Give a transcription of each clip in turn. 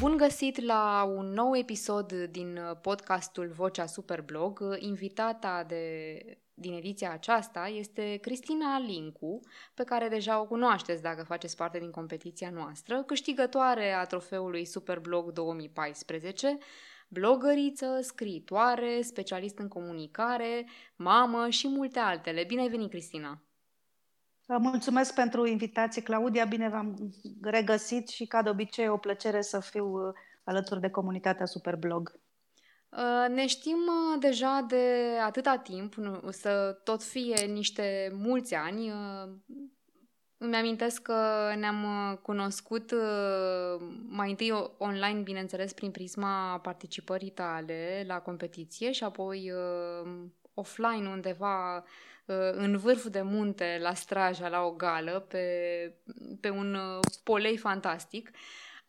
Bun găsit la un nou episod din podcastul Vocea Superblog. Invitata de, din ediția aceasta este Cristina Lincu, pe care deja o cunoașteți dacă faceți parte din competiția noastră, câștigătoare a trofeului Superblog 2014, blogăriță, scriitoare, specialist în comunicare, mamă și multe altele. Bine ai venit, Cristina! Mulțumesc pentru invitație, Claudia. Bine v-am regăsit și, ca de obicei, o plăcere să fiu uh, alături de comunitatea Superblog. Uh, ne știm uh, deja de atâta timp, să tot fie niște mulți ani. Îmi amintesc că ne-am cunoscut mai întâi online, bineînțeles, prin prisma participării tale la competiție și apoi offline undeva Uh, în vârful de munte, la Straja, la o gală, pe, pe un uh, polei fantastic.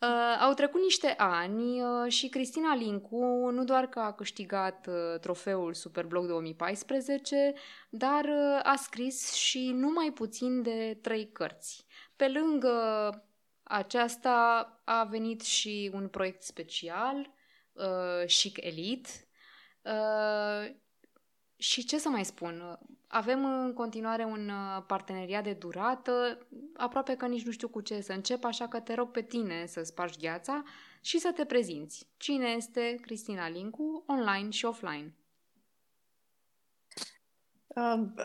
Uh, au trecut niște ani uh, și Cristina Lincu nu doar că a câștigat uh, trofeul Superblog 2014, dar uh, a scris și numai puțin de trei cărți. Pe lângă aceasta a venit și un proiect special, uh, Chic Elite, uh, și ce să mai spun? Avem în continuare un uh, parteneriat de durată, aproape că nici nu știu cu ce să încep, așa că te rog pe tine să spargi gheața și să te prezinți. Cine este Cristina Lincu, online și offline?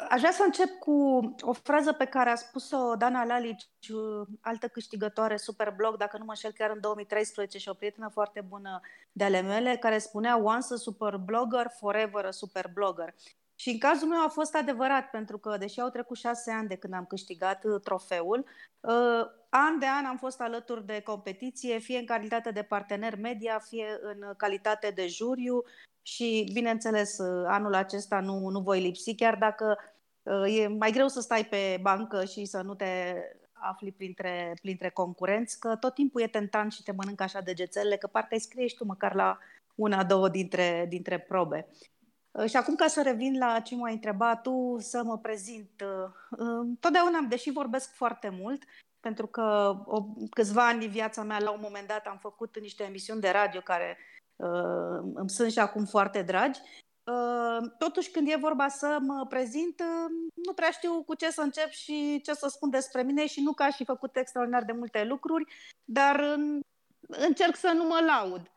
Aș vrea să încep cu o frază pe care a spus-o Dana Lalici, uh, altă câștigătoare Superblog, dacă nu mă înșel chiar în 2013 și o prietenă foarte bună de ale mele, care spunea Once a superblogger, forever a superblogger. Și în cazul meu a fost adevărat, pentru că, deși au trecut șase ani de când am câștigat uh, trofeul, uh, an de an am fost alături de competiție, fie în calitate de partener media, fie în calitate de juriu și, bineînțeles, uh, anul acesta nu, nu voi lipsi, chiar dacă uh, e mai greu să stai pe bancă și să nu te afli printre, printre concurenți, că tot timpul e tentant și te mănâncă așa degețelele, că parcă îi scrie și tu măcar la una, două dintre, dintre probe. Uh, și acum ca să revin la ce m-ai întrebat tu, să mă prezint. Totdeauna, deși vorbesc foarte mult, pentru că o, câțiva ani din viața mea, la un moment dat, am făcut niște emisiuni de radio care uh, îmi sunt și acum foarte dragi. Uh, totuși, când e vorba să mă prezint, uh, nu prea știu cu ce să încep și ce să spun despre mine și nu că aș fi făcut extraordinar de multe lucruri, dar uh, încerc să nu mă laud.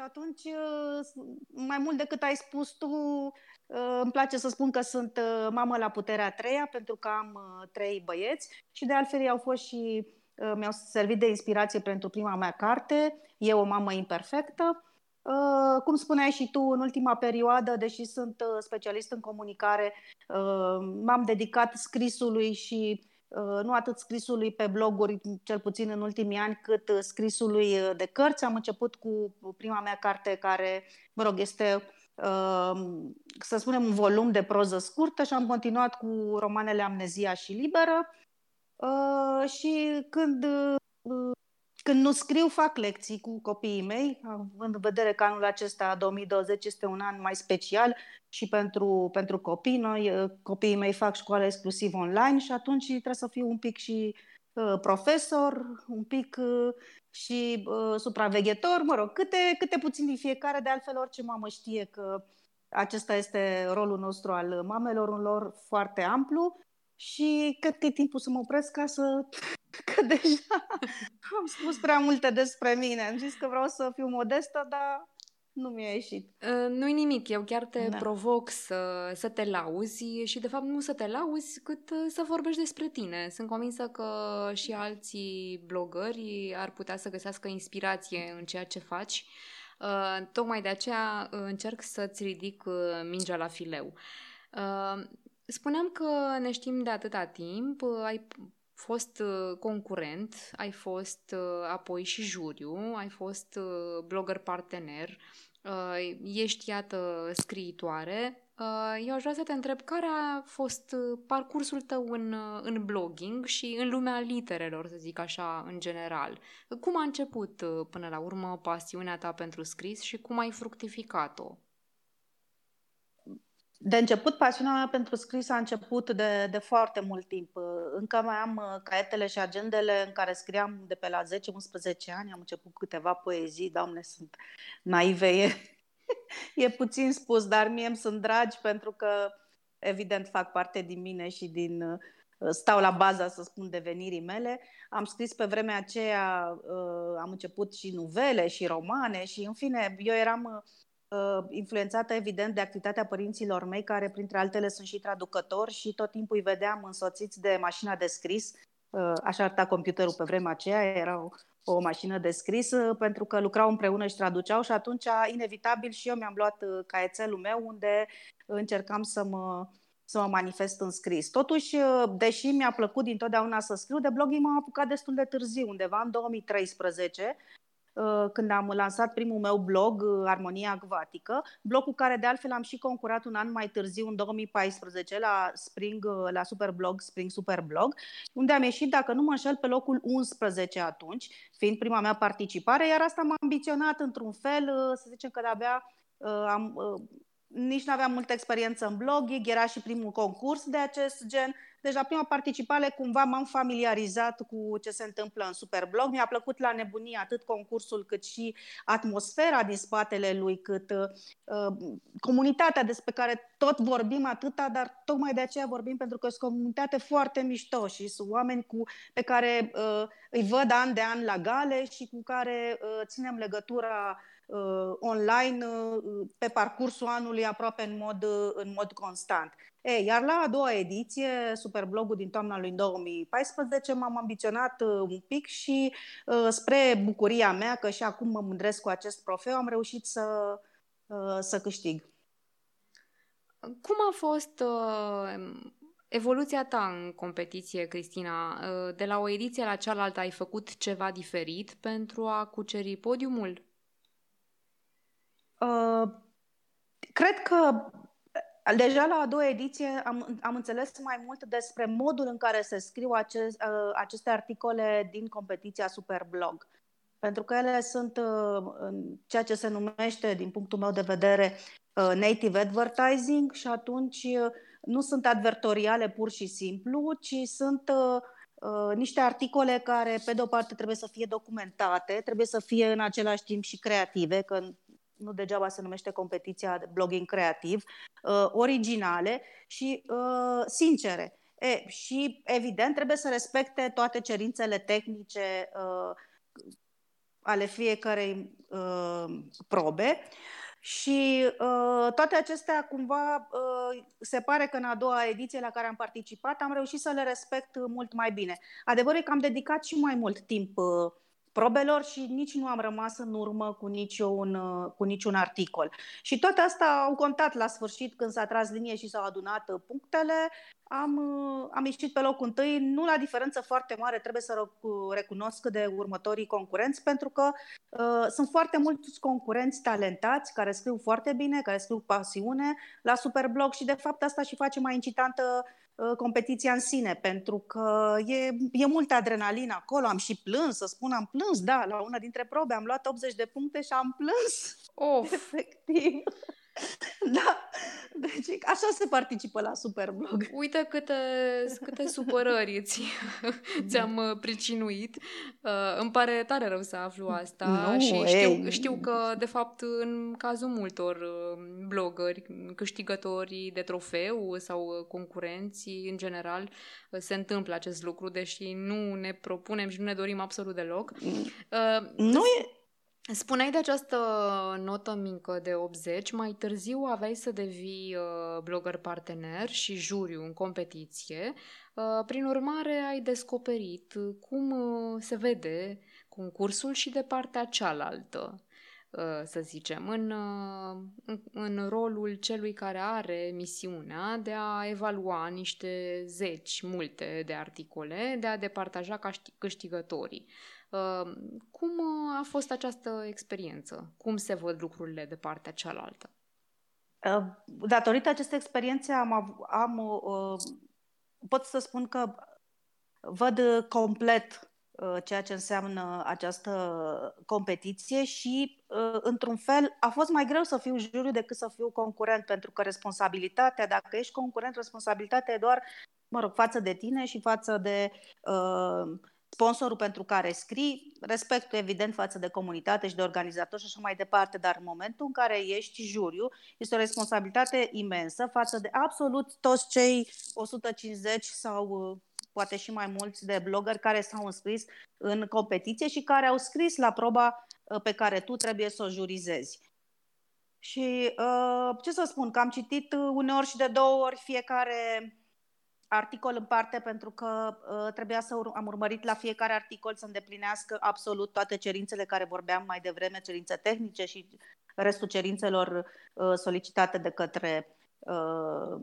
Și atunci, uh, mai mult decât ai spus tu, uh, îmi place să spun că sunt uh, mamă la puterea a treia, pentru că am trei băieți și de altfel ei au fost și mi-au servit de inspirație pentru prima mea carte, Eu o mamă imperfectă. Cum spuneai și tu, în ultima perioadă, deși sunt specialist în comunicare, m-am dedicat scrisului și nu atât scrisului pe bloguri, cel puțin în ultimii ani, cât scrisului de cărți. Am început cu prima mea carte care, mă rog, este să spunem un volum de proză scurtă și am continuat cu romanele Amnezia și Liberă. Și când când nu scriu, fac lecții cu copiii mei, având în vedere că anul acesta, 2020, este un an mai special și pentru, pentru copii. Noi, uh, copiii mei fac școală exclusiv online și atunci trebuie să fiu un pic și uh, profesor, un pic uh, și uh, supraveghetor, mă rog, câte, câte puțin din fiecare, de altfel orice mamă știe că acesta este rolul nostru al mamelor, un lor foarte amplu și cred că e timpul să mă opresc ca să că deja am spus prea multe despre mine. Am zis că vreau să fiu modestă, dar nu mi-a ieșit. Uh, nu-i nimic, eu chiar te da. provoc să, să te lauzi și de fapt nu să te lauzi cât uh, să vorbești despre tine. Sunt convinsă că și alții blogări ar putea să găsească inspirație în ceea ce faci. Uh, tocmai de aceea uh, încerc să-ți ridic uh, mingea la fileu. Uh, spuneam că ne știm de atâta timp, uh, ai fost uh, concurent, ai fost uh, apoi și juriu, ai fost uh, blogger partener, ești, iată, scriitoare. Eu aș vrea să te întreb care a fost parcursul tău în, în blogging și în lumea literelor, să zic așa, în general. Cum a început până la urmă pasiunea ta pentru scris și cum ai fructificat-o? De început, pasiunea mea pentru scris a început de, de foarte mult timp. Încă mai am uh, caietele și agendele în care scriam de pe la 10-11 ani. Am început câteva poezii, doamne, sunt naive, e, e puțin spus, dar mie îmi sunt dragi pentru că, evident, fac parte din mine și din uh, stau la baza, să spun, devenirii mele. Am scris pe vremea aceea, uh, am început și nuvele și romane și, în fine, eu eram uh, influențată, evident, de activitatea părinților mei, care, printre altele, sunt și traducători și tot timpul îi vedeam însoțiți de mașina de scris. Uh, așa arăta computerul pe vremea aceea, era o, o mașină de scris, pentru că lucrau împreună și traduceau și atunci, inevitabil, și eu mi-am luat caietelul meu unde încercam să mă să mă manifest în scris. Totuși, deși mi-a plăcut dintotdeauna să scriu, de blogging m-am apucat destul de târziu, undeva în 2013, uh, când am lansat primul meu blog, uh, Armonia Acvatică, blogul care de altfel am și concurat un an mai târziu, în 2014, la Spring, uh, la Superblog, Spring Superblog, unde am ieșit, dacă nu mă înșel, pe locul 11 atunci, fiind prima mea participare, iar asta m-a ambiționat într-un fel, să zicem că de-abia am nici nu aveam multă experiență în blogging, era și primul concurs de acest gen. Deci la prima participare cumva m-am familiarizat cu ce se întâmplă în Superblog. Mi-a plăcut la nebunie atât concursul cât și atmosfera din spatele lui, cât uh, comunitatea despre care tot vorbim atâta, dar tocmai de aceea vorbim pentru că sunt comunitate foarte mișto și sunt oameni cu, pe care uh, îi văd an de an la gale și cu care uh, ținem legătura uh, online uh, pe parcursul anului aproape în mod, uh, în mod constant. E, iar la a doua ediție, Superblogul din toamna lui 2014, m-am ambiționat uh, un pic și uh, spre bucuria mea, că și acum mă mândresc cu acest trofeu, am reușit să, uh, să câștig. Cum a fost uh, evoluția ta în competiție, Cristina? Uh, de la o ediție la cealaltă ai făcut ceva diferit pentru a cuceri podiumul? Uh, cred că uh, deja la a doua ediție am, am înțeles mai mult despre modul în care se scriu acest, uh, aceste articole din competiția Superblog. Pentru că ele sunt uh, ceea ce se numește, din punctul meu de vedere, uh, native advertising și atunci uh, nu sunt advertoriale pur și simplu, ci sunt uh, Uh, niște articole care, pe de o parte, trebuie să fie documentate, trebuie să fie în același timp și creative, că nu degeaba se numește competiția de blogging creativ, uh, originale și uh, sincere. E, și, evident, trebuie să respecte toate cerințele tehnice uh, ale fiecarei uh, probe. Și uh, toate acestea, cumva, uh, se pare că în a doua ediție la care am participat am reușit să le respect mult mai bine. Adevărul e că am dedicat și mai mult timp uh, probelor și nici nu am rămas în urmă cu niciun, cu niciun articol. Și toate astea au contat la sfârșit când s-a tras linie și s-au adunat punctele. Am, am ieșit pe locul întâi, nu la diferență foarte mare, trebuie să recunosc de următorii concurenți, pentru că uh, sunt foarte mulți concurenți talentați care scriu foarte bine, care scriu pasiune la Superblog și de fapt asta și face mai incitantă Uh, competiția în sine, pentru că e, e multă adrenalină acolo. Am și plâns, să spun, am plâns, da, la una dintre probe am luat 80 de puncte și am plâns. Of. Efectiv. Da, deci așa se participă la Superblog. Uite câte, câte supărări ți, ți-am uh, pricinuit. Uh, îmi pare tare rău să aflu asta nu, și știu, știu că, de fapt, în cazul multor uh, blogări, câștigătorii de trofeu sau uh, concurenții, în general, se întâmplă acest lucru, deși nu ne propunem și nu ne dorim absolut deloc. Mm. Uh, nu e Spuneai de această notă mică de 80, mai târziu aveai să devii uh, blogger partener și juriu în competiție. Uh, prin urmare, ai descoperit cum uh, se vede concursul și de partea cealaltă, uh, să zicem, în, uh, în, în rolul celui care are misiunea de a evalua niște zeci, multe de articole, de a departaja câștigătorii. Ehm, cum uh, a fost această experiență? Cum se văd lucrurile de partea cealaltă? Ehm, datorită acestei experiențe am, am uh, pot să spun că văd complet ceea ce înseamnă această competiție și, într-un fel, a fost mai greu să fiu juriu decât să fiu concurent, pentru că responsabilitatea, dacă ești concurent, responsabilitatea e doar, mă rog, față de tine și față de uh, sponsorul pentru care scrii, respectul evident față de comunitate și de organizator și așa mai departe, dar în momentul în care ești juriu, este o responsabilitate imensă față de absolut toți cei 150 sau uh, poate și mai mulți de blogger care s-au înscris în competiție și care au scris la proba uh, pe care tu trebuie să o jurizezi. Și uh, ce să spun, că am citit uneori și de două ori fiecare articol în parte pentru că uh, trebuia să ur- am urmărit la fiecare articol să îndeplinească absolut toate cerințele care vorbeam mai devreme, cerințe tehnice și restul cerințelor uh, solicitate de către uh,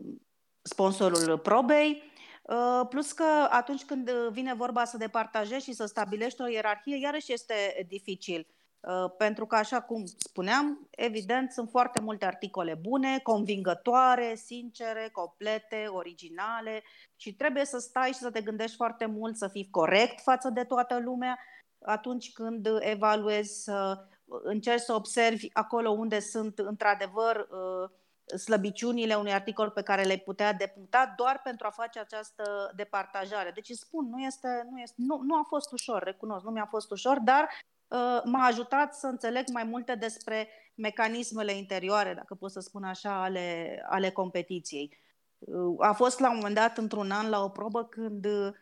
sponsorul probei. Uh, plus că atunci când vine vorba să departajezi și să stabilești o ierarhie, iarăși este dificil. Uh, pentru că, așa cum spuneam, evident, sunt foarte multe articole bune, convingătoare, sincere, complete, originale și trebuie să stai și să te gândești foarte mult, să fii corect față de toată lumea atunci când evaluezi, să încerci să observi acolo unde sunt într-adevăr uh, slăbiciunile unui articol pe care le-ai putea depuncta doar pentru a face această departajare. Deci spun, nu, este, nu, este, nu, nu a fost ușor, recunosc, nu mi-a fost ușor, dar Uh, m-a ajutat să înțeleg mai multe despre mecanismele interioare, dacă pot să spun așa, ale, ale competiției. Uh, a fost la un moment dat, într-un an, la o probă când uh,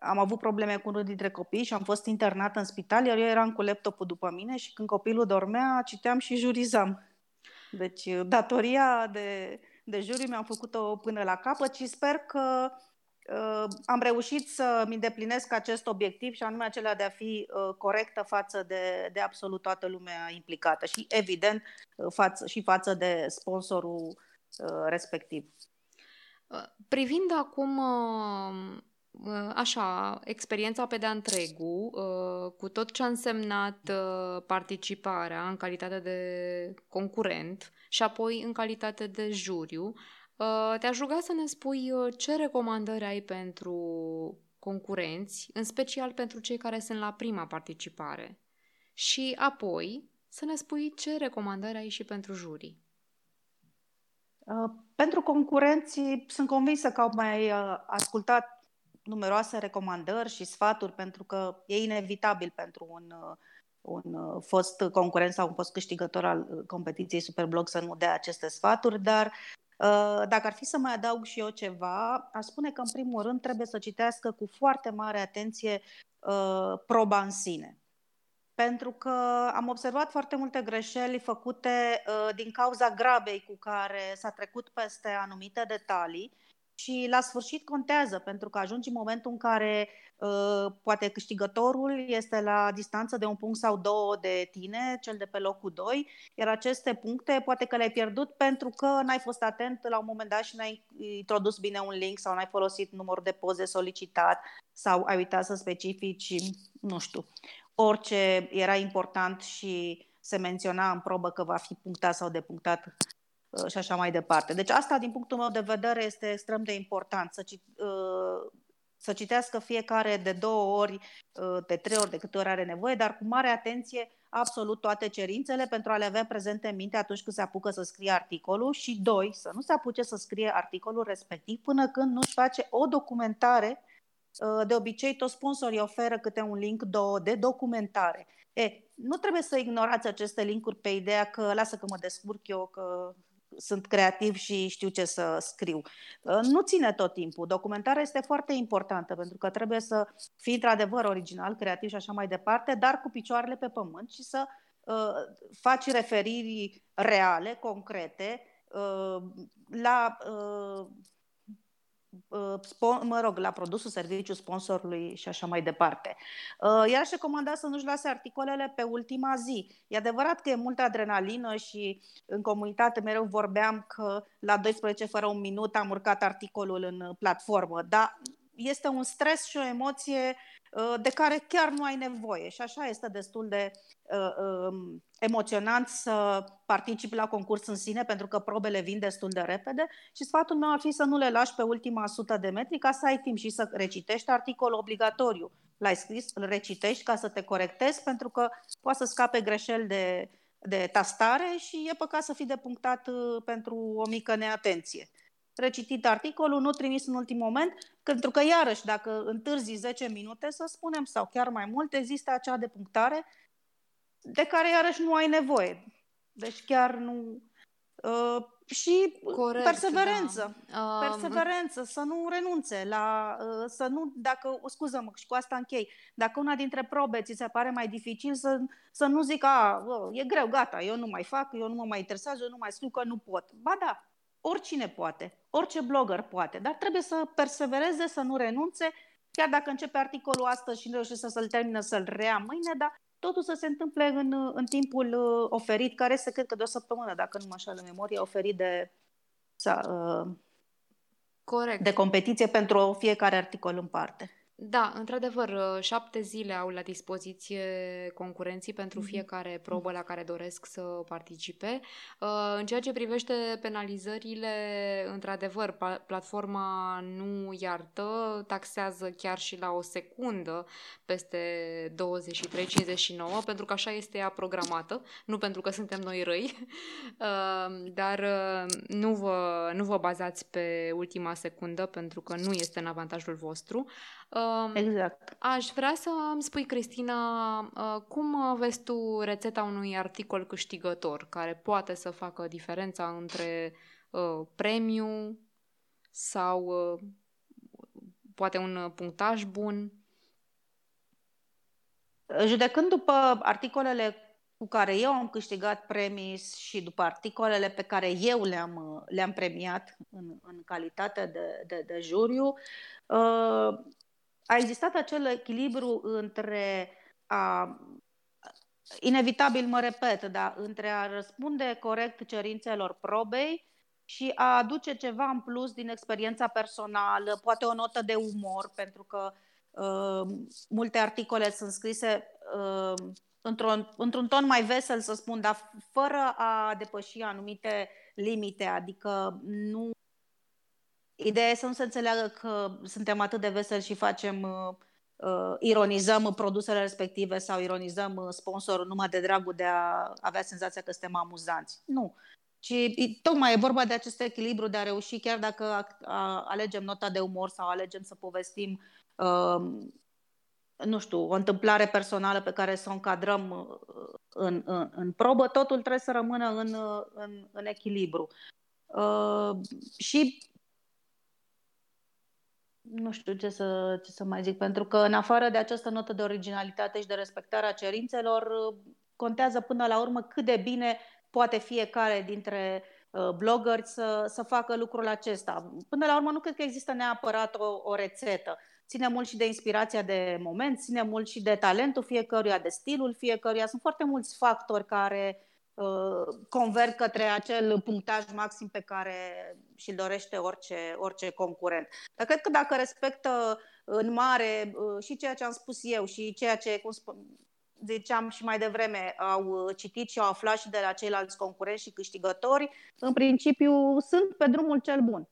am avut probleme cu unul dintre copii și am fost internat în spital, iar eu eram cu laptopul după mine și când copilul dormea, citeam și jurizam. Deci, datoria de, de juriu mi-am făcut-o până la capăt și sper că Uh, am reușit să-mi îndeplinesc acest obiectiv și anume acela de a fi uh, corectă față de, de absolut toată lumea implicată și, evident, uh, față, și față de sponsorul respectiv. Privind acum așa, experiența pe de-a întregul, cu tot ce a însemnat participarea în calitate de concurent și apoi în calitate de juriu, Uh, te-aș ruga să ne spui uh, ce recomandări ai pentru concurenți, în special pentru cei care sunt la prima participare. Și apoi să ne spui ce recomandări ai și pentru jurii. Uh, pentru concurenții sunt convinsă că au mai ascultat numeroase recomandări și sfaturi pentru că e inevitabil pentru un, un fost concurent sau un fost câștigător al competiției Superblog să nu dea aceste sfaturi, dar Uh, dacă ar fi să mai adaug și eu ceva, aș spune că, în primul rând, trebuie să citească cu foarte mare atenție uh, proba în sine. Pentru că am observat foarte multe greșeli făcute uh, din cauza grabei cu care s-a trecut peste anumite detalii și la sfârșit contează, pentru că ajungi în momentul în care uh, poate câștigătorul este la distanță de un punct sau două de tine, cel de pe locul 2, iar aceste puncte poate că le-ai pierdut pentru că n-ai fost atent la un moment dat și n-ai introdus bine un link sau n-ai folosit numărul de poze solicitat sau ai uitat să specifici, nu știu, orice era important și se menționa în probă că va fi punctat sau depunctat Uh, și așa mai departe. Deci asta, din punctul meu de vedere, este extrem de important, să, uh, să citească fiecare de două ori, uh, de trei ori, de câte ori are nevoie, dar cu mare atenție absolut toate cerințele pentru a le avea prezente în minte atunci când se apucă să scrie articolul și, doi, să nu se apuce să scrie articolul respectiv până când nu-și face o documentare de obicei, toți sponsorii oferă câte un link, două, de documentare. E, nu trebuie să ignorați aceste linkuri pe ideea că lasă că mă descurc eu, că sunt creativ și știu ce să scriu. Uh, nu ține tot timpul. Documentarea este foarte importantă pentru că trebuie să fii într-adevăr original, creativ și așa mai departe, dar cu picioarele pe pământ și să uh, faci referiri reale, concrete, uh, la uh, Uh, mă rog, la produsul, serviciu sponsorului și așa mai departe. Uh, iar aș recomanda să nu-și lase articolele pe ultima zi. E adevărat că e multă adrenalină și în comunitate mereu vorbeam că la 12 fără un minut am urcat articolul în platformă, dar este un stres și o emoție uh, de care chiar nu ai nevoie și așa este destul de uh, um, emoționant să participi la concurs în sine pentru că probele vin destul de repede și sfatul meu ar fi să nu le lași pe ultima sută de metri ca să ai timp și să recitești articolul obligatoriu. L-ai scris, îl recitești ca să te corectezi pentru că poate să scape greșeli de, de tastare și e păcat să fii depunctat uh, pentru o mică neatenție. Recitit articolul, nu trimis în ultim moment, pentru că iarăși dacă întârzi 10 minute, să spunem, sau chiar mai mult, există acea depunctare de care iarăși nu ai nevoie. Deci chiar nu... Uh, și Corect, perseverență. Da. Perseverență, să nu renunțe la, uh, să nu, dacă, scuză-mă, și cu asta închei, dacă una dintre probe ți se pare mai dificil, să, să nu zic, a, e greu, gata, eu nu mai fac, eu nu mă mai interesează, eu nu mai scriu că nu pot. Ba da, oricine poate, orice blogger poate, dar trebuie să persevereze, să nu renunțe, chiar dacă începe articolul astăzi și nu reușește să-l termină, să-l rea mâine, dar totul să se întâmple în, în timpul uh, oferit, care este, cred că, de o săptămână, dacă nu mă așa la memorie, oferit de, să, uh, Corect. de competiție pentru fiecare articol în parte. Da, într-adevăr, uh, șapte zile au la dispoziție concurenții pentru mhm. fiecare probă la care doresc să participe. Uh, în ceea ce privește penalizările, într-adevăr, platforma nu iartă, taxează chiar și la o secundă peste 23-59, pentru că așa este ea programată, nu pentru că suntem noi răi, uh, dar nu vă, nu vă bazați pe ultima secundă, pentru că nu este în avantajul vostru. Um, exact. Aș vrea să îmi spui, Cristina, uh, cum vezi tu rețeta unui articol câștigător care poate să facă diferența între uh, premiu sau uh, poate un punctaj bun? Judecând după articolele cu care eu am câștigat premii și după articolele pe care eu le-am, le-am premiat în, în calitate de, de, de juriu, uh, a existat acel echilibru între a, inevitabil mă repet, dar între a răspunde corect cerințelor probei și a aduce ceva în plus din experiența personală, poate o notă de umor, pentru că uh, multe articole sunt scrise uh, într-un, într-un ton mai vesel, să spun, dar fără a depăși anumite limite, adică nu Ideea e să nu se înțeleagă că suntem atât de veseli și facem, uh, uh, ironizăm produsele respective sau ironizăm uh, sponsorul numai de dragul de a avea senzația că suntem amuzanți. Nu. Ci tocmai e vorba de acest echilibru de a reuși, chiar dacă a, a, alegem nota de umor sau alegem să povestim, uh, nu știu, o întâmplare personală pe care să o încadrăm uh, în, în, în probă, totul trebuie să rămână în, uh, în, în echilibru. Uh, și nu știu ce să, ce să mai zic, pentru că în afară de această notă de originalitate și de respectarea cerințelor, contează până la urmă cât de bine poate fiecare dintre uh, bloggeri să, să facă lucrul acesta. Până la urmă nu cred că există neapărat o, o rețetă. Ține mult și de inspirația de moment, ține mult și de talentul fiecăruia, de stilul fiecăruia. Sunt foarte mulți factori care Uh, converg către acel punctaj maxim pe care și-l dorește orice, orice concurent. Dar cred că dacă respectă în mare uh, și ceea ce am spus eu și ceea ce, cum spun, ziceam și mai devreme, au citit și au aflat și de la ceilalți concurenți și câștigători, în principiu sunt pe drumul cel bun.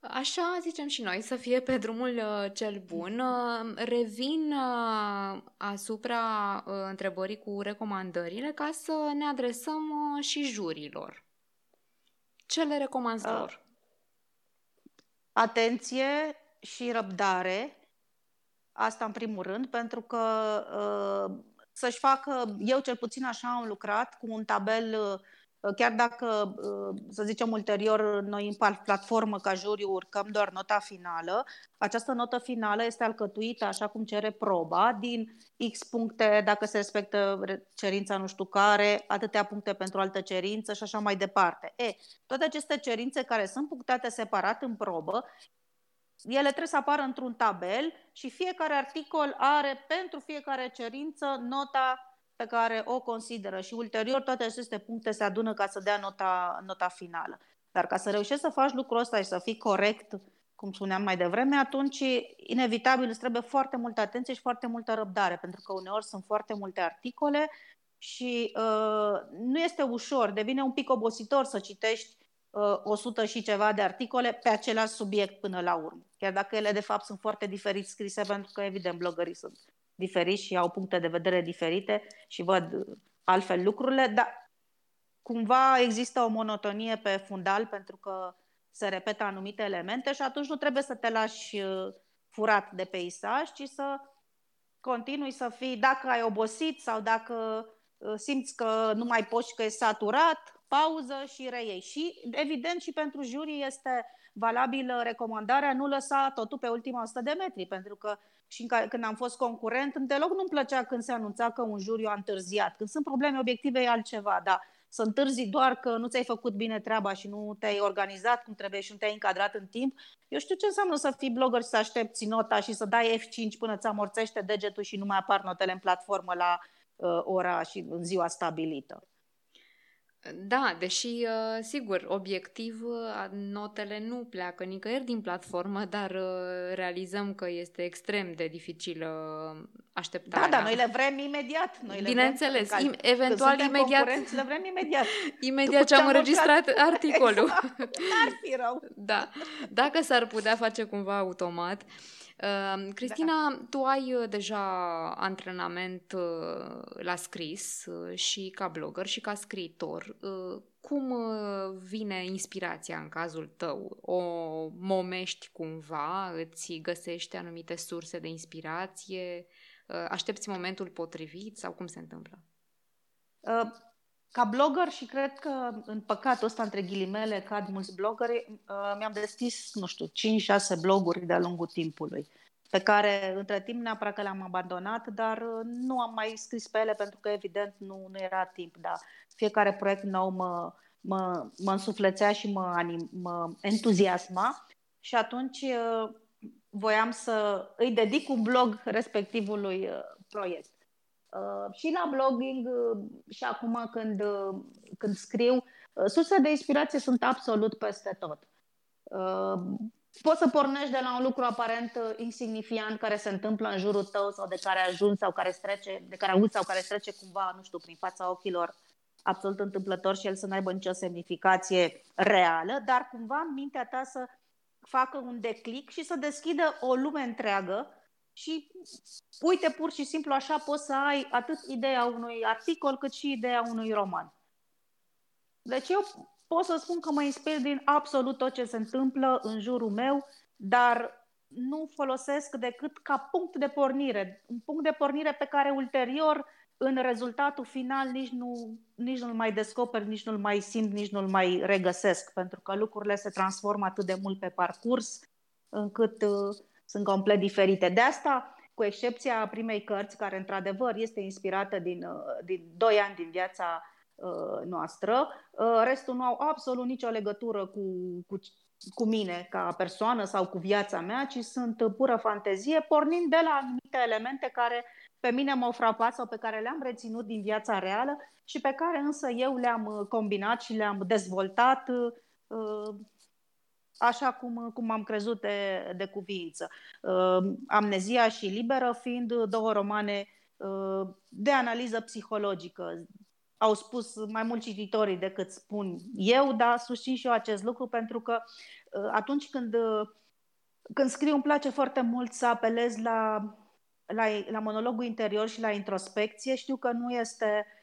Așa zicem și noi, să fie pe drumul uh, cel bun. Uh, revin uh, asupra uh, întrebării cu recomandările ca să ne adresăm uh, și jurilor. Ce le recomanzi uh, lor? Atenție și răbdare. Asta în primul rând, pentru că uh, să-și facă, eu cel puțin așa am lucrat, cu un tabel uh, Chiar dacă, uh, să zicem, ulterior noi în platformă ca juriu urcăm doar nota finală, această notă finală este alcătuită așa cum cere proba, din X puncte dacă se respectă cerința nu știu care, atâtea puncte pentru altă cerință și așa mai departe. E, toate aceste cerințe care sunt punctate separat în probă, ele trebuie să apară într-un tabel și fiecare articol are pentru fiecare cerință nota pe care o consideră și ulterior toate aceste puncte se adună ca să dea nota, nota finală. Dar ca să reușești să faci lucrul ăsta și să fii corect, cum spuneam mai devreme, atunci inevitabil îți trebuie foarte multă atenție și foarte multă răbdare, pentru că uneori sunt foarte multe articole și uh, nu este ușor, devine un pic obositor să citești uh, 100 și ceva de articole pe același subiect până la urmă. Chiar dacă ele de fapt sunt foarte diferit scrise, pentru că evident blogării sunt diferiți și au puncte de vedere diferite și văd altfel lucrurile, dar cumva există o monotonie pe fundal pentru că se repetă anumite elemente și atunci nu trebuie să te lași uh, furat de peisaj, ci să continui să fii, dacă ai obosit sau dacă uh, simți că nu mai poți, că e saturat, pauză și reiei. Și, evident, și pentru juri este valabilă recomandarea nu lăsa totul pe ultima 100 de metri, pentru că și când am fost concurent, deloc nu-mi plăcea când se anunța că un juriu a întârziat. Când sunt probleme obiective e altceva, dar să întârzi doar că nu ți-ai făcut bine treaba și nu te-ai organizat cum trebuie și nu te-ai încadrat în timp. Eu știu ce înseamnă să fii blogger și să aștepți nota și să dai F5 până ți amorțește degetul și nu mai apar notele în platformă la uh, ora și în ziua stabilită. Da, deși, uh, sigur, obiectiv, uh, notele nu pleacă nicăieri din platformă, dar uh, realizăm că este extrem de dificilă așteptarea. Da, da, noi le vrem imediat. Noi Bineînțeles, le vrem, eventual imediat. Le vrem imediat. Imediat ce am înregistrat articolul. Exact. N-ar fi rău. Da. Dacă s-ar putea face cumva automat. Uh, Cristina, da. tu ai uh, deja antrenament uh, la scris uh, și ca blogger și ca scriitor. Uh, cum uh, vine inspirația în cazul tău? O momești cumva? Îți găsești anumite surse de inspirație? Aștepți momentul potrivit sau cum se întâmplă? Ca blogger și cred că în păcatul ăsta între ghilimele cad mulți blogări, uh, mi-am deschis, nu știu, 5-6 bloguri de-a lungul timpului pe care între timp neapărat că le-am abandonat, dar uh, nu am mai scris pe ele pentru că evident nu, nu era timp, dar fiecare proiect nou mă, mă, mă însuflețea și mă, anim, mă entuziasma și atunci uh, voiam să îi dedic un blog respectivului proiect. Uh, și la blogging uh, și acum când, uh, când scriu, uh, surse de inspirație sunt absolut peste tot. Uh, poți să pornești de la un lucru aparent uh, insignifiant care se întâmplă în jurul tău sau de care ajungi sau care strece, de care auzi sau care strece cumva, nu știu, prin fața ochilor absolut întâmplător și el să nu aibă nicio semnificație reală, dar cumva în mintea ta să facă un declic și să deschidă o lume întreagă și uite, pur și simplu așa poți să ai atât ideea unui articol cât și ideea unui roman. Deci eu pot să spun că mă inspir din absolut tot ce se întâmplă în jurul meu, dar nu folosesc decât ca punct de pornire. Un punct de pornire pe care ulterior, în rezultatul final, nici, nu, nici nu-l mai descoper, nici nu-l mai simt, nici nu-l mai regăsesc, pentru că lucrurile se transformă atât de mult pe parcurs, încât uh, sunt complet diferite. De asta, cu excepția primei cărți, care într-adevăr este inspirată din, uh, din 2 ani din viața uh, noastră, uh, restul nu au absolut nicio legătură cu, cu, cu mine ca persoană sau cu viața mea, ci sunt pură fantezie, pornind de la anumite elemente care pe mine m-au frapat sau pe care le-am reținut din viața reală și pe care însă eu le-am combinat și le-am dezvoltat așa cum, cum am crezut de, de cuviință. Uh, Amnezia și Liberă fiind două romane uh, de analiză psihologică. Au spus mai mulți cititorii decât spun eu, dar susțin și eu acest lucru pentru că uh, atunci când, uh, când scriu îmi place foarte mult să apelez la, la, la monologul interior și la introspecție. Știu că nu este Uh,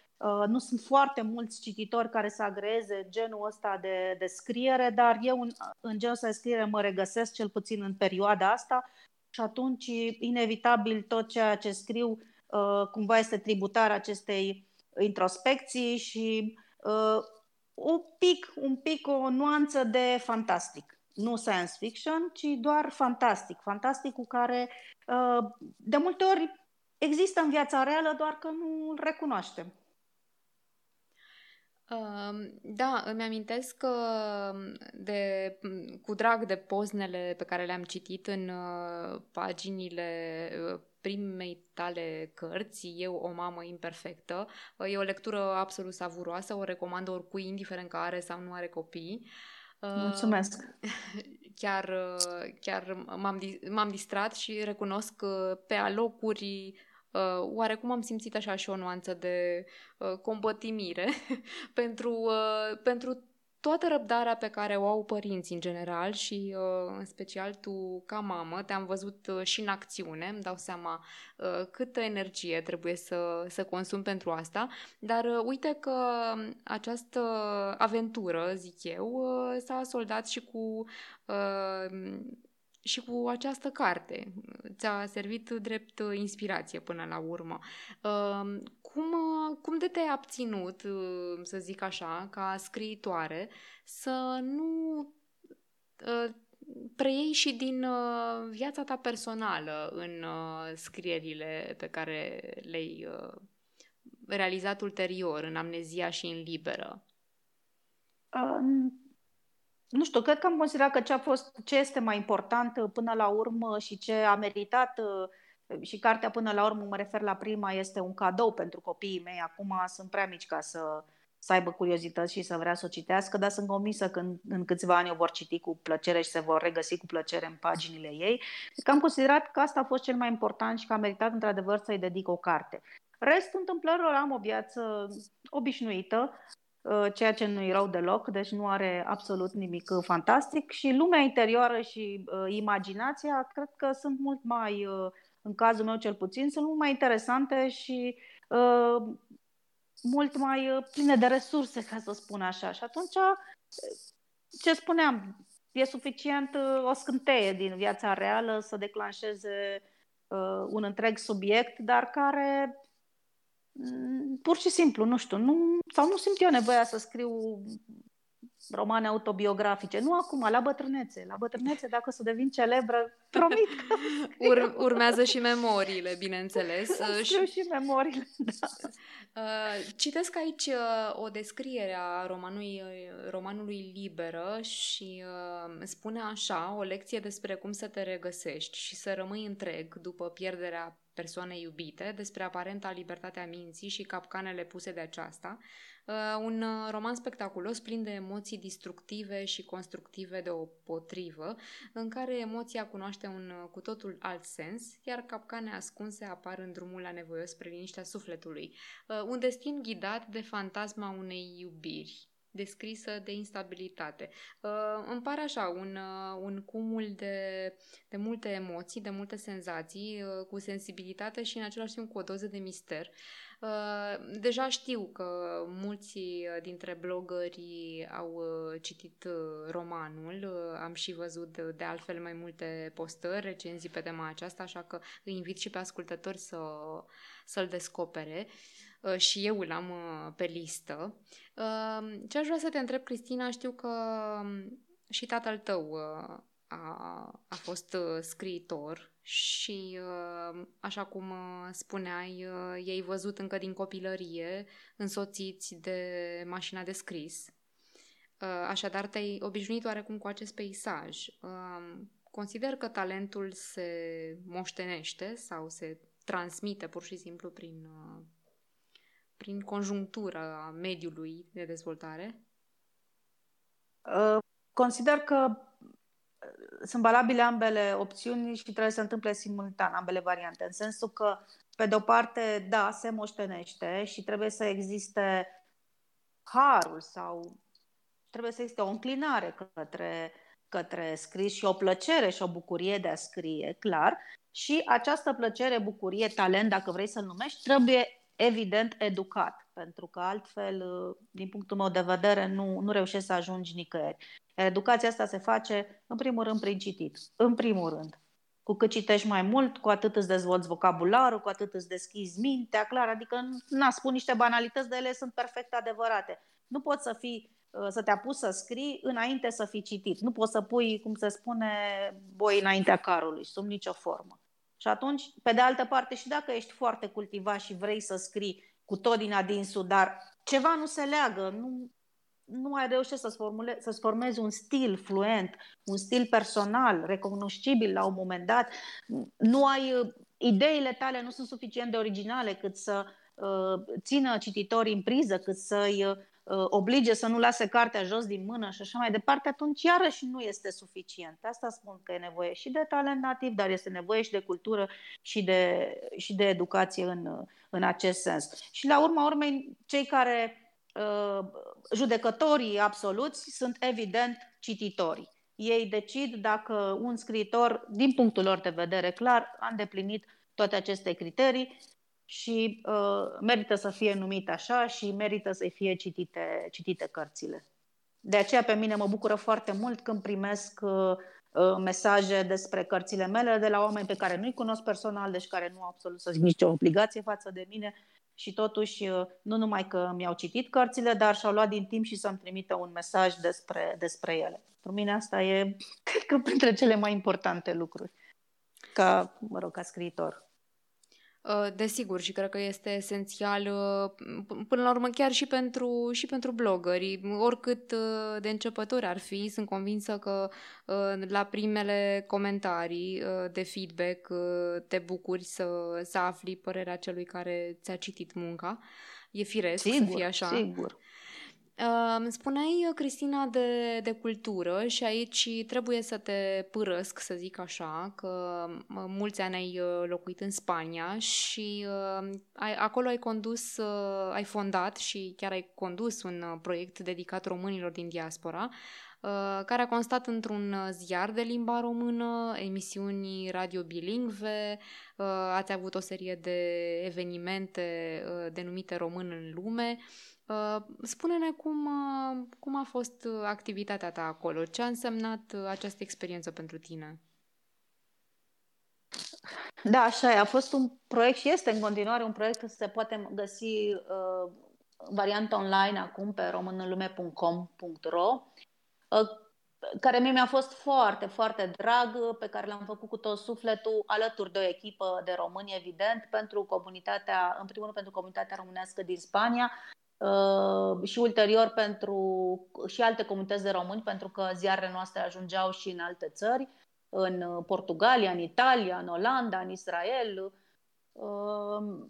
nu sunt foarte mulți cititori care să agreze genul ăsta de, de scriere, dar eu în, în genul ăsta de scriere mă regăsesc cel puțin în perioada asta și atunci, inevitabil, tot ceea ce scriu uh, cumva este tributar acestei introspecții și uh, un pic, un pic o nuanță de fantastic. Nu science fiction, ci doar fantastic. Fantastic cu care de multe ori există în viața reală, doar că nu îl recunoaștem. Da, îmi amintesc de, cu drag de poznele pe care le-am citit în uh, paginile uh, primei tale cărți, Eu, o mamă imperfectă. E o lectură absolut savuroasă, o recomand oricui, indiferent că are sau nu are copii. Mulțumesc! chiar, chiar m-am, m-am distrat și recunosc că pe alocuri uh, oarecum am simțit așa și o nuanță de uh, combătimire pentru, uh, pentru toată răbdarea pe care o au părinții în general și uh, în special tu ca mamă te-am văzut uh, și în acțiune, îmi dau seama uh, câtă energie trebuie să, să consum pentru asta, dar uite că această aventură, zic eu, s-a soldat și cu și cu această carte. Ți-a servit drept inspirație până la urmă. Cum, cum de te-ai abținut, să zic așa, ca scriitoare, să nu ă, preiei și din ă, viața ta personală în ă, scrierile pe care le-ai realizat ulterior, în amnezia și în liberă? Nu știu, cred că am considerat că ce a fost, ce este mai important uh, până la urmă și ce a meritat uh, și cartea până la urmă, mă refer la prima, este un cadou pentru copiii mei. Acum sunt prea mici ca să, să aibă curiozități și să vrea să o citească, dar sunt convinsă că în, în câțiva ani o vor citi cu plăcere și se vor regăsi cu plăcere în paginile ei. Că am considerat că asta a fost cel mai important și că a meritat într-adevăr să-i dedic o carte. Restul întâmplărilor am o viață obișnuită, Uh, ceea ce nu e rău deloc, deci nu are absolut nimic uh, fantastic și lumea interioară și uh, imaginația cred că sunt mult mai, uh, în cazul meu cel puțin, sunt mult mai interesante și uh, mult mai uh, pline de resurse, ca să spun așa. Și atunci, ce spuneam, e suficient uh, o scânteie din viața reală să declanșeze uh, un întreg subiect, dar care Mm, pur și simplu, nu știu, nu, sau nu simt eu nevoia să scriu romane autobiografice. Nu acum, la bătrânețe. La bătrânețe, dacă o să devin celebră, promit că Ur- Urmează și memoriile, bineînțeles. Scriu și memoriile, da. Uh, citesc aici uh, o descriere a romanului, uh, romanului Liberă și spune așa, o lecție despre cum să te regăsești și să rămâi întreg după pierderea persoanei iubite, despre aparenta libertatea minții și capcanele puse de aceasta, Uh, un uh, roman spectaculos, plin de emoții destructive și constructive de o potrivă, în care emoția cunoaște un uh, cu totul alt sens, iar capcane ascunse apar în drumul la nevoios spre liniștea sufletului. Un destin ghidat de fantasma unei iubiri descrisă de instabilitate. Uh, îmi pare așa, un, uh, un cumul de, de multe emoții, de multe senzații, uh, cu sensibilitate și în același timp cu o doză de mister. Uh, deja știu că mulți dintre blogării au uh, citit uh, romanul, am și văzut de altfel mai multe postări, recenzii pe tema aceasta, așa că îi invit și pe ascultători să, să-l descopere. Uh, și eu îl am uh, pe listă. Uh, ce aș vrea să te întreb, Cristina, știu că um, și tatăl tău a, a fost scriitor și, așa cum spuneai, ei văzut încă din copilărie, însoțiți de mașina de scris. Așadar, te-ai obișnuit oarecum cu acest peisaj. Consider că talentul se moștenește sau se transmite pur și simplu prin prin conjunctura mediului de dezvoltare? Uh, consider că uh, sunt valabile ambele opțiuni și trebuie să se întâmple simultan, ambele variante, în sensul că, pe de-o parte, da, se moștenește și trebuie să existe harul sau trebuie să existe o înclinare către, către scris și o plăcere și o bucurie de a scrie, clar. Și această plăcere, bucurie, talent, dacă vrei să-l numești, trebuie evident educat, pentru că altfel, din punctul meu de vedere, nu, nu reușești să ajungi nicăieri. Iar educația asta se face, în primul rând, prin citit. În primul rând. Cu cât citești mai mult, cu atât îți dezvolți vocabularul, cu atât îți deschizi mintea, clar. Adică, na, spun niște banalități, de ele sunt perfect adevărate. Nu poți să fii să te apuci să scrii înainte să fii citit. Nu poți să pui, cum se spune, boi înaintea carului, sub nicio formă. Și atunci, pe de altă parte, și dacă ești foarte cultivat și vrei să scrii cu tot din adinsul, dar ceva nu se leagă, nu, nu mai reușești să-ți, formule, să-ți formezi un stil fluent, un stil personal, recunoscibil la un moment dat, nu ai, ideile tale nu sunt suficient de originale cât să uh, țină cititorii în priză, cât să-i uh, oblige să nu lase cartea jos din mână și așa mai departe, atunci iarăși nu este suficient. Asta spun că e nevoie și de talent nativ, dar este nevoie și de cultură și de, și de educație în, în acest sens. Și la urma urmei, cei care uh, judecătorii absoluți sunt evident cititorii. Ei decid dacă un scriitor, din punctul lor de vedere clar, a îndeplinit toate aceste criterii și uh, merită să fie numit așa și merită să fie citite, citite cărțile. De aceea pe mine mă bucură foarte mult când primesc uh, uh, mesaje despre cărțile mele de la oameni pe care nu-i cunosc personal, deci care nu au absolut să zic nicio obligație față de mine și totuși uh, nu numai că mi-au citit cărțile, dar și-au luat din timp și să-mi trimită un mesaj despre, despre ele. Pentru mine asta e, cred că, printre cele mai importante lucruri ca, mă rog, ca scriitor. Uh, desigur, și cred că este esențial uh, până la urmă chiar și pentru, și pentru blogări. Oricât uh, de începători ar fi, sunt convinsă că la primele comentarii de feedback te bucuri să, să afli părerea celui care ți-a citit munca. E firesc sigur, să fie așa. Sigur, Uh, spuneai, Cristina, de, de cultură și aici trebuie să te părăsc, să zic așa, că mulți ani ai uh, locuit în Spania și uh, ai, acolo ai condus, uh, ai fondat și chiar ai condus un uh, proiect dedicat românilor din diaspora, uh, care a constat într-un ziar de limba română, emisiuni radio bilingve, uh, ați avut o serie de evenimente uh, denumite Român în lume, Uh, spune-ne cum, uh, cum a fost uh, activitatea ta acolo, ce a însemnat această experiență pentru tine? Da, așa e. A fost un proiect și este în continuare un proiect că se poate găsi uh, varianta online acum pe românlume.com.ro uh, care mie mi-a fost foarte, foarte drag, pe care l-am făcut cu tot sufletul, alături de o echipă de români, evident, pentru comunitatea, în primul rând pentru comunitatea românească din Spania, Uh, și ulterior pentru și alte comunități de români, pentru că ziarele noastre ajungeau și în alte țări, în Portugalia, în Italia, în Olanda, în Israel. Uh,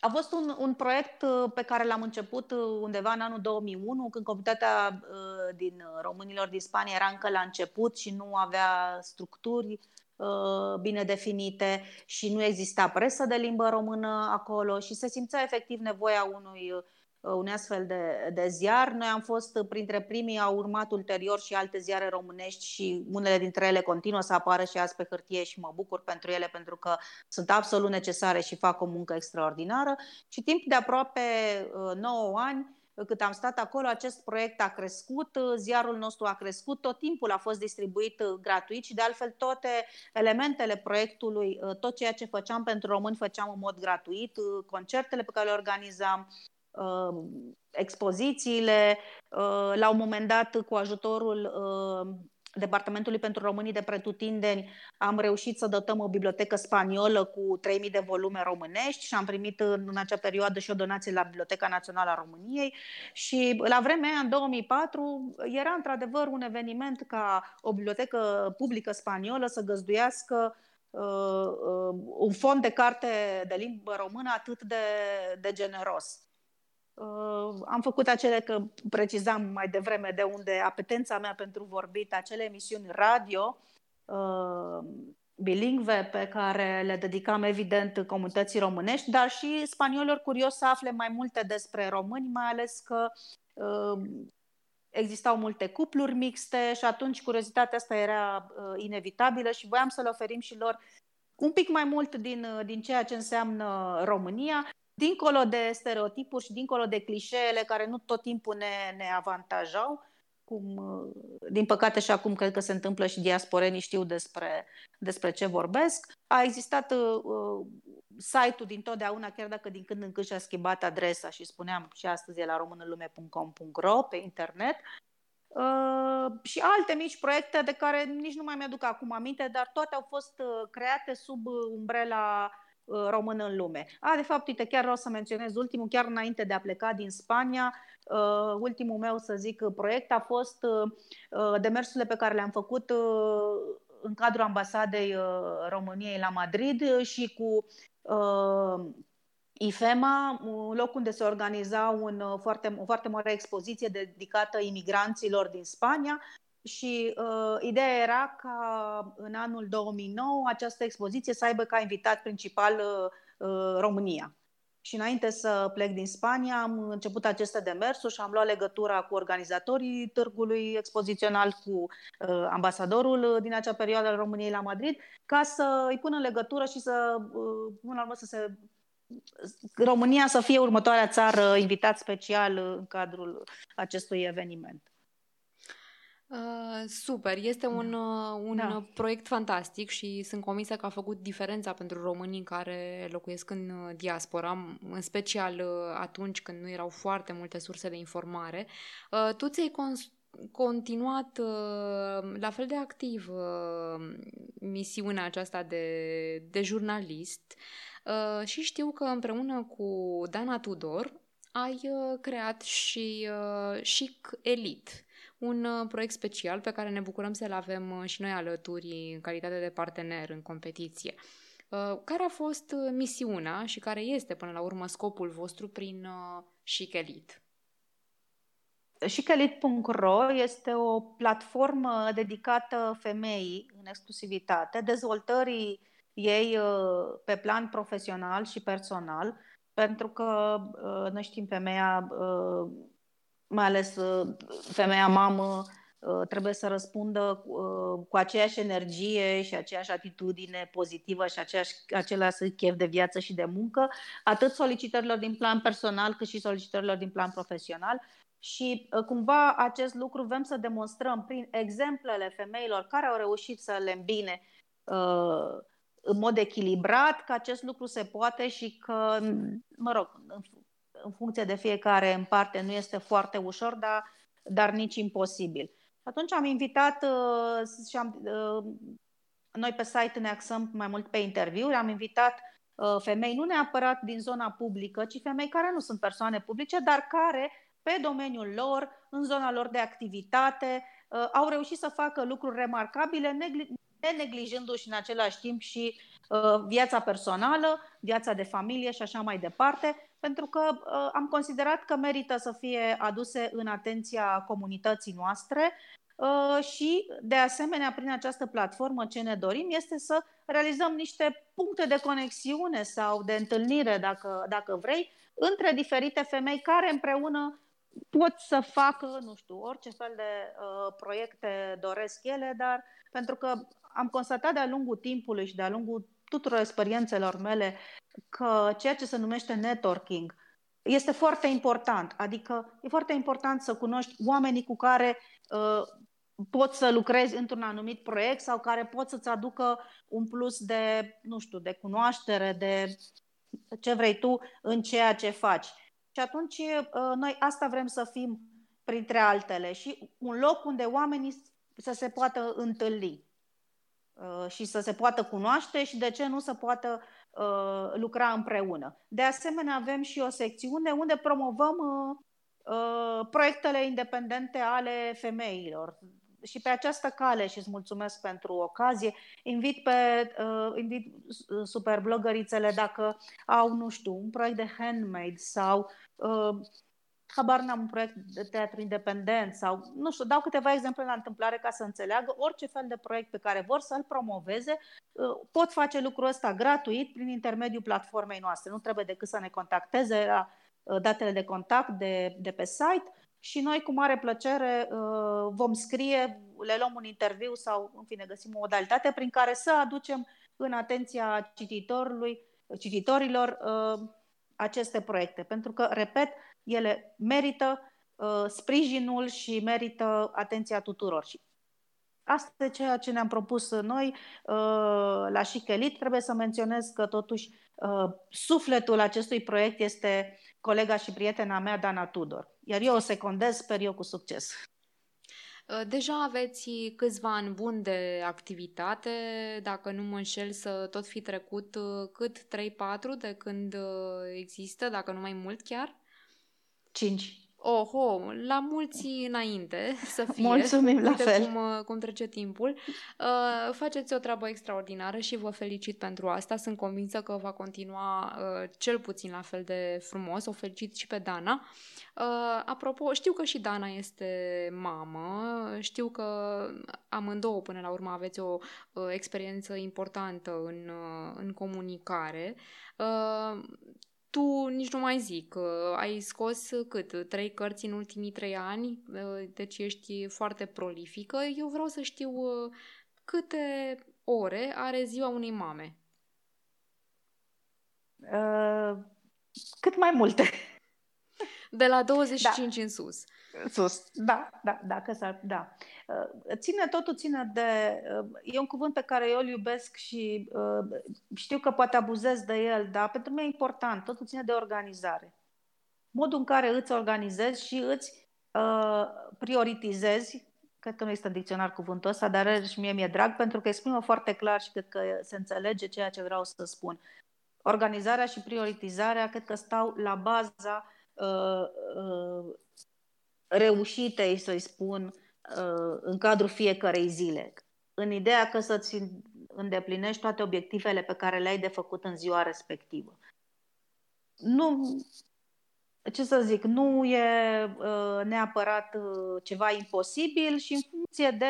a fost un, un proiect uh, pe care l-am început undeva în anul 2001, când comunitatea din românilor din Spania era încă la început și nu avea structuri bine definite și nu exista presă de limbă română acolo și se simțea efectiv nevoia unui Uh, un astfel de, de ziar. Noi am fost printre primii, au urmat ulterior și alte ziare românești și unele dintre ele continuă să apară și azi pe hârtie și mă bucur pentru ele pentru că sunt absolut necesare și fac o muncă extraordinară. Și timp de aproape 9 uh, ani, cât am stat acolo, acest proiect a crescut, ziarul nostru a crescut, tot timpul a fost distribuit uh, gratuit și de altfel toate elementele proiectului, tot ceea ce făceam pentru români făceam în mod gratuit, concertele pe care le organizam, uh, expozițiile. Uh, la un moment dat, cu ajutorul uh, Departamentului pentru Românii de Pretutindeni, am reușit să dotăm o bibliotecă spaniolă cu 3.000 de volume românești și am primit în acea perioadă și o donație la Biblioteca Națională a României și la vremea aia, în 2004, era într-adevăr un eveniment ca o bibliotecă publică spaniolă să găzduiască uh, uh, un fond de carte de limbă română atât de, de generos. Uh, am făcut acele, că precizam mai devreme de unde apetența mea pentru vorbit, acele emisiuni radio uh, bilingve pe care le dedicam evident comunității românești, dar și spaniolilor curios să afle mai multe despre români, mai ales că uh, existau multe cupluri mixte și atunci curiozitatea asta era uh, inevitabilă și voiam să le oferim și lor un pic mai mult din, uh, din ceea ce înseamnă România dincolo de stereotipuri și dincolo de clișeele care nu tot timpul ne, ne avantajau, cum, din păcate și acum cred că se întâmplă și diasporenii știu despre, despre ce vorbesc. A existat uh, site-ul din totdeauna, chiar dacă din când în când și-a schimbat adresa și spuneam și astăzi e la românlume.com.ro pe internet. Uh, și alte mici proiecte de care nici nu mai mi-aduc acum aminte, dar toate au fost uh, create sub umbrela Uh, român în lume. A, de fapt, uite, chiar vreau să menționez ultimul, chiar înainte de a pleca din Spania, uh, ultimul meu, să zic, proiect a fost uh, demersurile pe care le-am făcut în cadrul ambasadei României la Madrid și cu IFEMA, un loc unde se organiza un foarte, o foarte mare expoziție dedicată imigranților din Spania și uh, ideea era ca în anul 2009 această expoziție să aibă ca invitat principal uh, uh, România. Și înainte să plec din Spania am început aceste demersuri și am luat legătura cu organizatorii târgului expozițional, cu uh, ambasadorul din acea perioadă al României la Madrid, ca să îi pun în legătură și să, uh, până la urmă, să se România să fie următoarea țară invitat special în cadrul acestui eveniment. Uh, super, este un, da. uh, un da. proiect fantastic și sunt convinsă că a făcut diferența pentru românii care locuiesc în uh, diaspora, în special uh, atunci când nu erau foarte multe surse de informare. Uh, tu ți-ai cons- continuat uh, la fel de activ uh, misiunea aceasta de, de jurnalist uh, și știu că împreună cu Dana Tudor ai uh, creat și uh, Chic Elite un uh, proiect special pe care ne bucurăm să-l avem uh, și noi alături în calitate de partener în competiție. Uh, care a fost misiunea și care este până la urmă scopul vostru prin Chic Elite? Chicelite.ro este o platformă dedicată femeii în exclusivitate, dezvoltării ei pe plan profesional și personal, pentru că noi știm femeia mai ales uh, femeia mamă uh, trebuie să răspundă uh, cu aceeași energie și aceeași atitudine pozitivă și aceeași, același chef de viață și de muncă, atât solicitărilor din plan personal cât și solicitărilor din plan profesional. Și cumva acest lucru vrem să demonstrăm prin exemplele femeilor care au reușit să le îmbine în mod echilibrat că acest lucru se poate și că, mă rog, în funcție de fiecare în parte nu este foarte ușor, dar, dar nici imposibil. Atunci am invitat uh, și am, uh, noi pe site ne axăm mai mult pe interviuri, am invitat uh, femei nu neapărat din zona publică, ci femei care nu sunt persoane publice, dar care pe domeniul lor, în zona lor de activitate, uh, au reușit să facă lucruri remarcabile, neneglijându-și în același timp și uh, viața personală, viața de familie și așa mai departe, pentru că uh, am considerat că merită să fie aduse în atenția comunității noastre uh, și, de asemenea, prin această platformă ce ne dorim este să realizăm niște puncte de conexiune sau de întâlnire, dacă, dacă vrei, între diferite femei care împreună pot să facă, nu știu, orice fel de uh, proiecte doresc ele, dar pentru că am constatat de-a lungul timpului și de-a lungul tuturor experiențelor mele că ceea ce se numește networking este foarte important. Adică e foarte important să cunoști oamenii cu care uh, poți să lucrezi într-un anumit proiect sau care pot să-ți aducă un plus de, nu știu, de cunoaștere, de ce vrei tu în ceea ce faci. Și atunci uh, noi asta vrem să fim printre altele și un loc unde oamenii să se poată întâlni. Uh, și să se poată cunoaște și de ce nu să poată uh, lucra împreună. De asemenea, avem și o secțiune unde promovăm uh, proiectele independente ale femeilor. Și pe această cale, și îți mulțumesc pentru ocazie, invit pe invit superblogărițele dacă au, nu știu, un proiect de handmade sau habar n-am un proiect de teatru independent sau, nu știu, dau câteva exemple la întâmplare ca să înțeleagă orice fel de proiect pe care vor să-l promoveze, uh, pot face lucrul ăsta gratuit prin intermediul platformei noastre. Nu trebuie decât să ne contacteze la uh, datele de contact de, de pe site și noi cu mare plăcere uh, vom scrie, le luăm un interviu sau, în fine, găsim o modalitate prin care să aducem în atenția cititorului, cititorilor aceste proiecte. Pentru că, repet, ele merită uh, sprijinul și merită atenția tuturor. Și asta e ceea ce ne-am propus noi uh, la Chic Trebuie să menționez că totuși uh, sufletul acestui proiect este colega și prietena mea, Dana Tudor. Iar eu o secundez, sper eu, cu succes. Uh, deja aveți câțiva ani buni de activitate, dacă nu mă înșel să tot fi trecut uh, cât 3-4 de când uh, există, dacă nu mai mult chiar? 5. Oho, la mulți înainte să fie. Mulțumim la Uite fel. Cum, uh, cum trece timpul. Uh, faceți o treabă extraordinară și vă felicit pentru asta. Sunt convinsă că va continua uh, cel puțin la fel de frumos. O felicit și pe Dana. Uh, apropo, știu că și Dana este mamă. Știu că amândouă până la urmă aveți o uh, experiență importantă în, uh, în comunicare. Uh, tu nici nu mai zic, ai scos cât? Trei cărți în ultimii trei ani, deci ești foarte prolifică. Eu vreau să știu câte ore are ziua unei mame. Uh, cât mai multe. De la 25 da. în sus. Sus, da, da, dacă s-ar, da. Uh, ține, totul ține de, uh, e un cuvânt pe care eu îl iubesc și uh, știu că poate abuzez de el, dar pentru mine e important, totul ține de organizare. Modul în care îți organizezi și îți uh, prioritizezi, cred că nu este în dicționar cuvântul ăsta, dar și mie mi-e drag pentru că exprimă foarte clar și cred că se înțelege ceea ce vreau să spun. Organizarea și prioritizarea cred că stau la baza uh, uh, reușitei, să-i spun, uh, în cadrul fiecarei zile. În ideea că să-ți îndeplinești toate obiectivele pe care le-ai de făcut în ziua respectivă. Nu, ce să zic, nu e uh, neapărat uh, ceva imposibil și în funcție de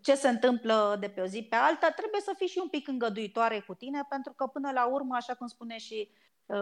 ce se întâmplă de pe o zi pe alta, trebuie să fii și un pic îngăduitoare cu tine, pentru că până la urmă, așa cum spune și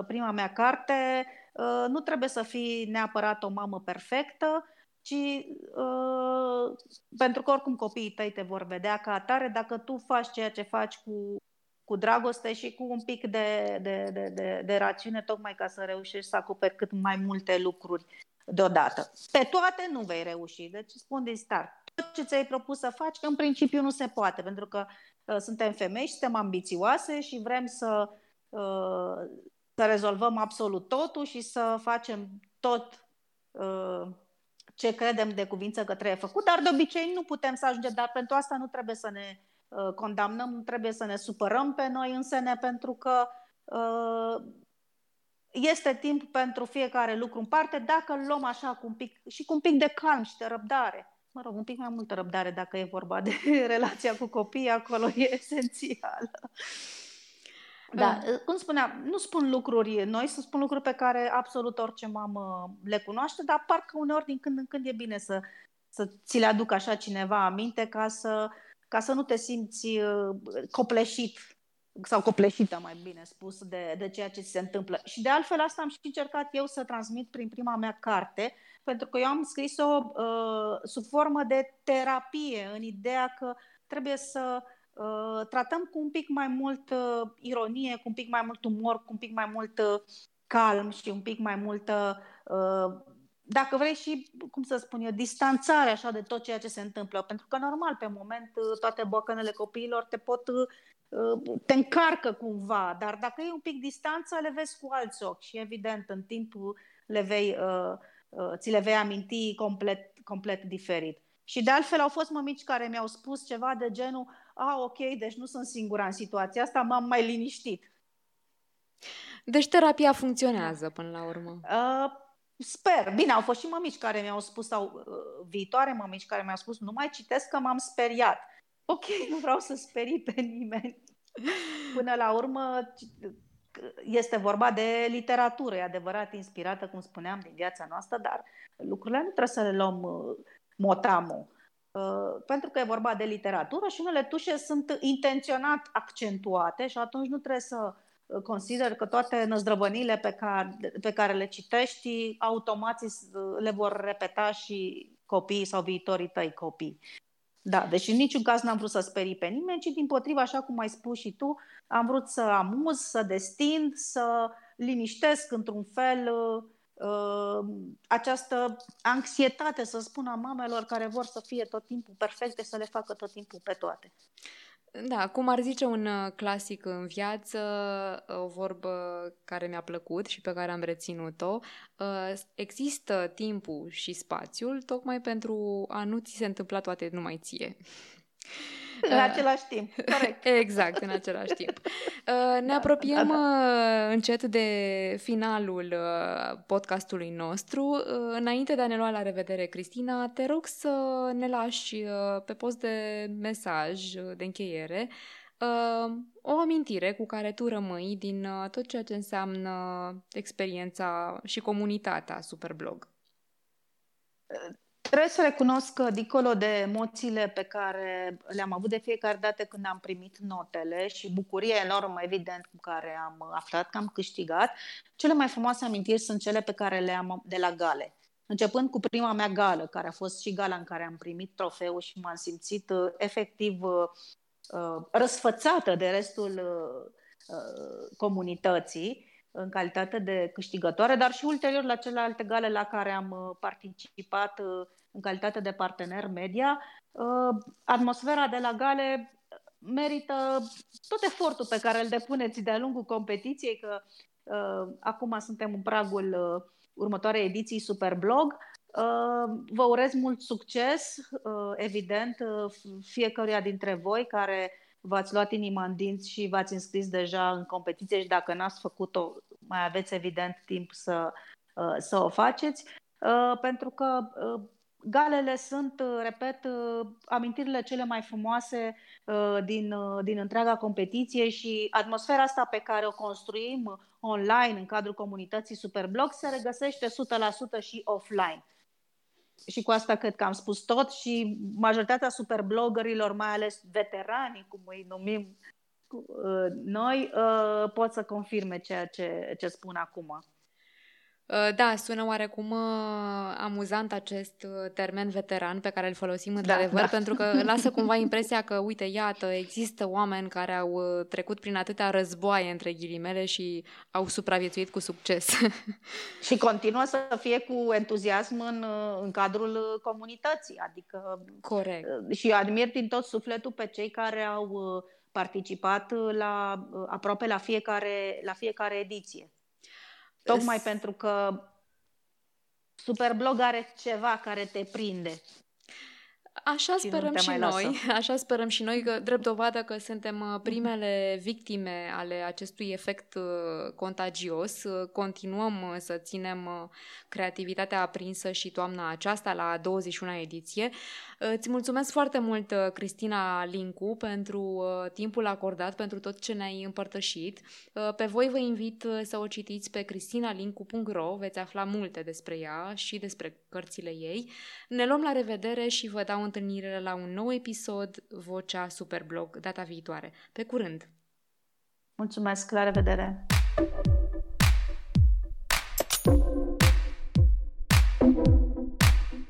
prima mea carte, Uh, nu trebuie să fii neapărat o mamă perfectă, ci uh, pentru că oricum copiii tăi te vor vedea ca atare dacă tu faci ceea ce faci cu, cu dragoste și cu un pic de, de, de, de, de rațiune, tocmai ca să reușești să acoperi cât mai multe lucruri deodată. Pe toate nu vei reuși, deci spun din start. Tot ce ți-ai propus să faci, în principiu nu se poate, pentru că uh, suntem femei și suntem ambițioase și vrem să uh, să rezolvăm absolut totul și să facem tot uh, ce credem de cuvință că trebuie făcut, dar de obicei nu putem să ajungem, dar pentru asta nu trebuie să ne uh, condamnăm, nu trebuie să ne supărăm pe noi însene, pentru că uh, este timp pentru fiecare lucru în parte, dacă îl luăm așa cu un pic, și cu un pic de calm și de răbdare. Mă rog, un pic mai multă răbdare dacă e vorba de relația cu copiii, acolo e esențială. Da, mm. cum spuneam, nu spun lucruri noi, să spun lucruri pe care absolut orice mamă le cunoaște, dar parcă uneori din când în când e bine să, să ți le aduc așa cineva aminte ca să, ca să nu te simți uh, copleșit sau copleșită, mai bine spus, de, de ceea ce se întâmplă. Și de altfel asta am și încercat eu să transmit prin prima mea carte, pentru că eu am scris-o uh, sub formă de terapie, în ideea că trebuie să Uh, tratăm cu un pic mai mult uh, ironie, cu un pic mai mult umor, cu un pic mai mult uh, calm și un pic mai multă, uh, dacă vrei și, cum să spun eu, distanțare așa de tot ceea ce se întâmplă. Pentru că, normal, pe moment, uh, toate bocănele copiilor te pot uh, te încarcă cumva, dar dacă e un pic distanță, le vezi cu alți ochi și evident în timpul le vei, uh, uh, ți le vei aminti complet, complet diferit. Și de altfel au fost mămici care mi-au spus ceva de genul a, ok, deci nu sunt singura în situația asta, m-am mai liniștit. Deci terapia funcționează până la urmă. Uh, sper. Bine, au fost și mămici care mi-au spus, sau uh, viitoare mămici care mi-au spus, nu mai citesc că m-am speriat. Ok, nu vreau să sperii pe nimeni. Până la urmă, este vorba de literatură, e adevărat inspirată, cum spuneam, din viața noastră, dar lucrurile nu trebuie să le luăm uh, motamo. Uh, pentru că e vorba de literatură și unele tușe sunt intenționat accentuate și atunci nu trebuie să uh, consider că toate năzdrăvănile pe care, pe care le citești automat le vor repeta și copiii sau viitorii tăi copii. Da, deci în niciun caz n-am vrut să sperii pe nimeni, ci din potriva, așa cum ai spus și tu, am vrut să amuz, să destind, să liniștesc într-un fel uh, uh, această anxietate, să spun, a mamelor care vor să fie tot timpul perfecte, să le facă tot timpul pe toate. Da, cum ar zice un uh, clasic în viață, uh, o vorbă care mi-a plăcut și pe care am reținut-o, uh, există timpul și spațiul tocmai pentru a nu ți se întâmpla toate numai ție. În același timp, corect. Exact, în același timp. Ne da, apropiem da, da. încet de finalul podcastului nostru. Înainte de a ne lua la revedere, Cristina, te rog să ne lași pe post de mesaj de încheiere o amintire cu care tu rămâi din tot ceea ce înseamnă experiența și comunitatea Superblog. Trebuie să recunosc că, dincolo de emoțiile pe care le-am avut de fiecare dată când am primit notele și bucurie enormă, evident, cu care am aflat că am câștigat, cele mai frumoase amintiri sunt cele pe care le am de la gale. Începând cu prima mea gală, care a fost și gala în care am primit trofeul și m-am simțit uh, efectiv uh, uh, răsfățată de restul comunității în calitate de câștigătoare, dar și ulterior la celelalte gale la care am uh, participat uh, în calitate de partener media. Uh, atmosfera de la gale merită tot efortul pe care îl depuneți de-a lungul competiției, că acum suntem în pragul următoarei ediții Superblog. Vă urez mult succes, evident, fiecăruia dintre voi care v-ați luat inima în dinți și v-ați înscris deja în competiție și dacă n-ați făcut-o, mai aveți evident timp să, uh, să o faceți, uh, pentru că uh, galele sunt, repet, amintirile cele mai frumoase din, din întreaga competiție și atmosfera asta pe care o construim online în cadrul comunității Superblog se regăsește 100% și offline și cu asta cred că am spus tot și majoritatea superbloggerilor, mai ales veteranii, cum îi numim uh, noi, uh, pot să confirme ceea ce, ce spun acum. Uh, da, sună oarecum uh, amuzant acest uh, termen veteran pe care îl folosim da, într-adevăr, da, da. pentru că lasă cumva impresia că, uite, iată, există oameni care au trecut prin atâtea războaie, între ghilimele, și au supraviețuit cu succes. și continuă să fie cu entuziasm în, în cadrul comunității, adică... Corect. Și admir din tot sufletul pe cei care au participat la aproape la fiecare, la fiecare ediție. Tocmai pentru că Superblog are ceva care te prinde. Așa sperăm și noi, așa sperăm și noi, că drept dovadă că suntem uh, primele victime ale acestui efect uh, contagios. Uh, continuăm să ținem creativitatea aprinsă și toamna aceasta la 21 ediție. Uh, îți mulțumesc foarte mult, uh, Cristina Lincu, pentru uh, timpul acordat, pentru tot ce ne-ai împărtășit. Pe voi vă invit să o citiți pe cristinalincu.ro, veți afla multe despre ea și despre cărțile ei. Ne luăm la revedere și vă dau întâlnire la un nou episod Vocea Superblog data viitoare. Pe curând! Mulțumesc, la revedere! thank you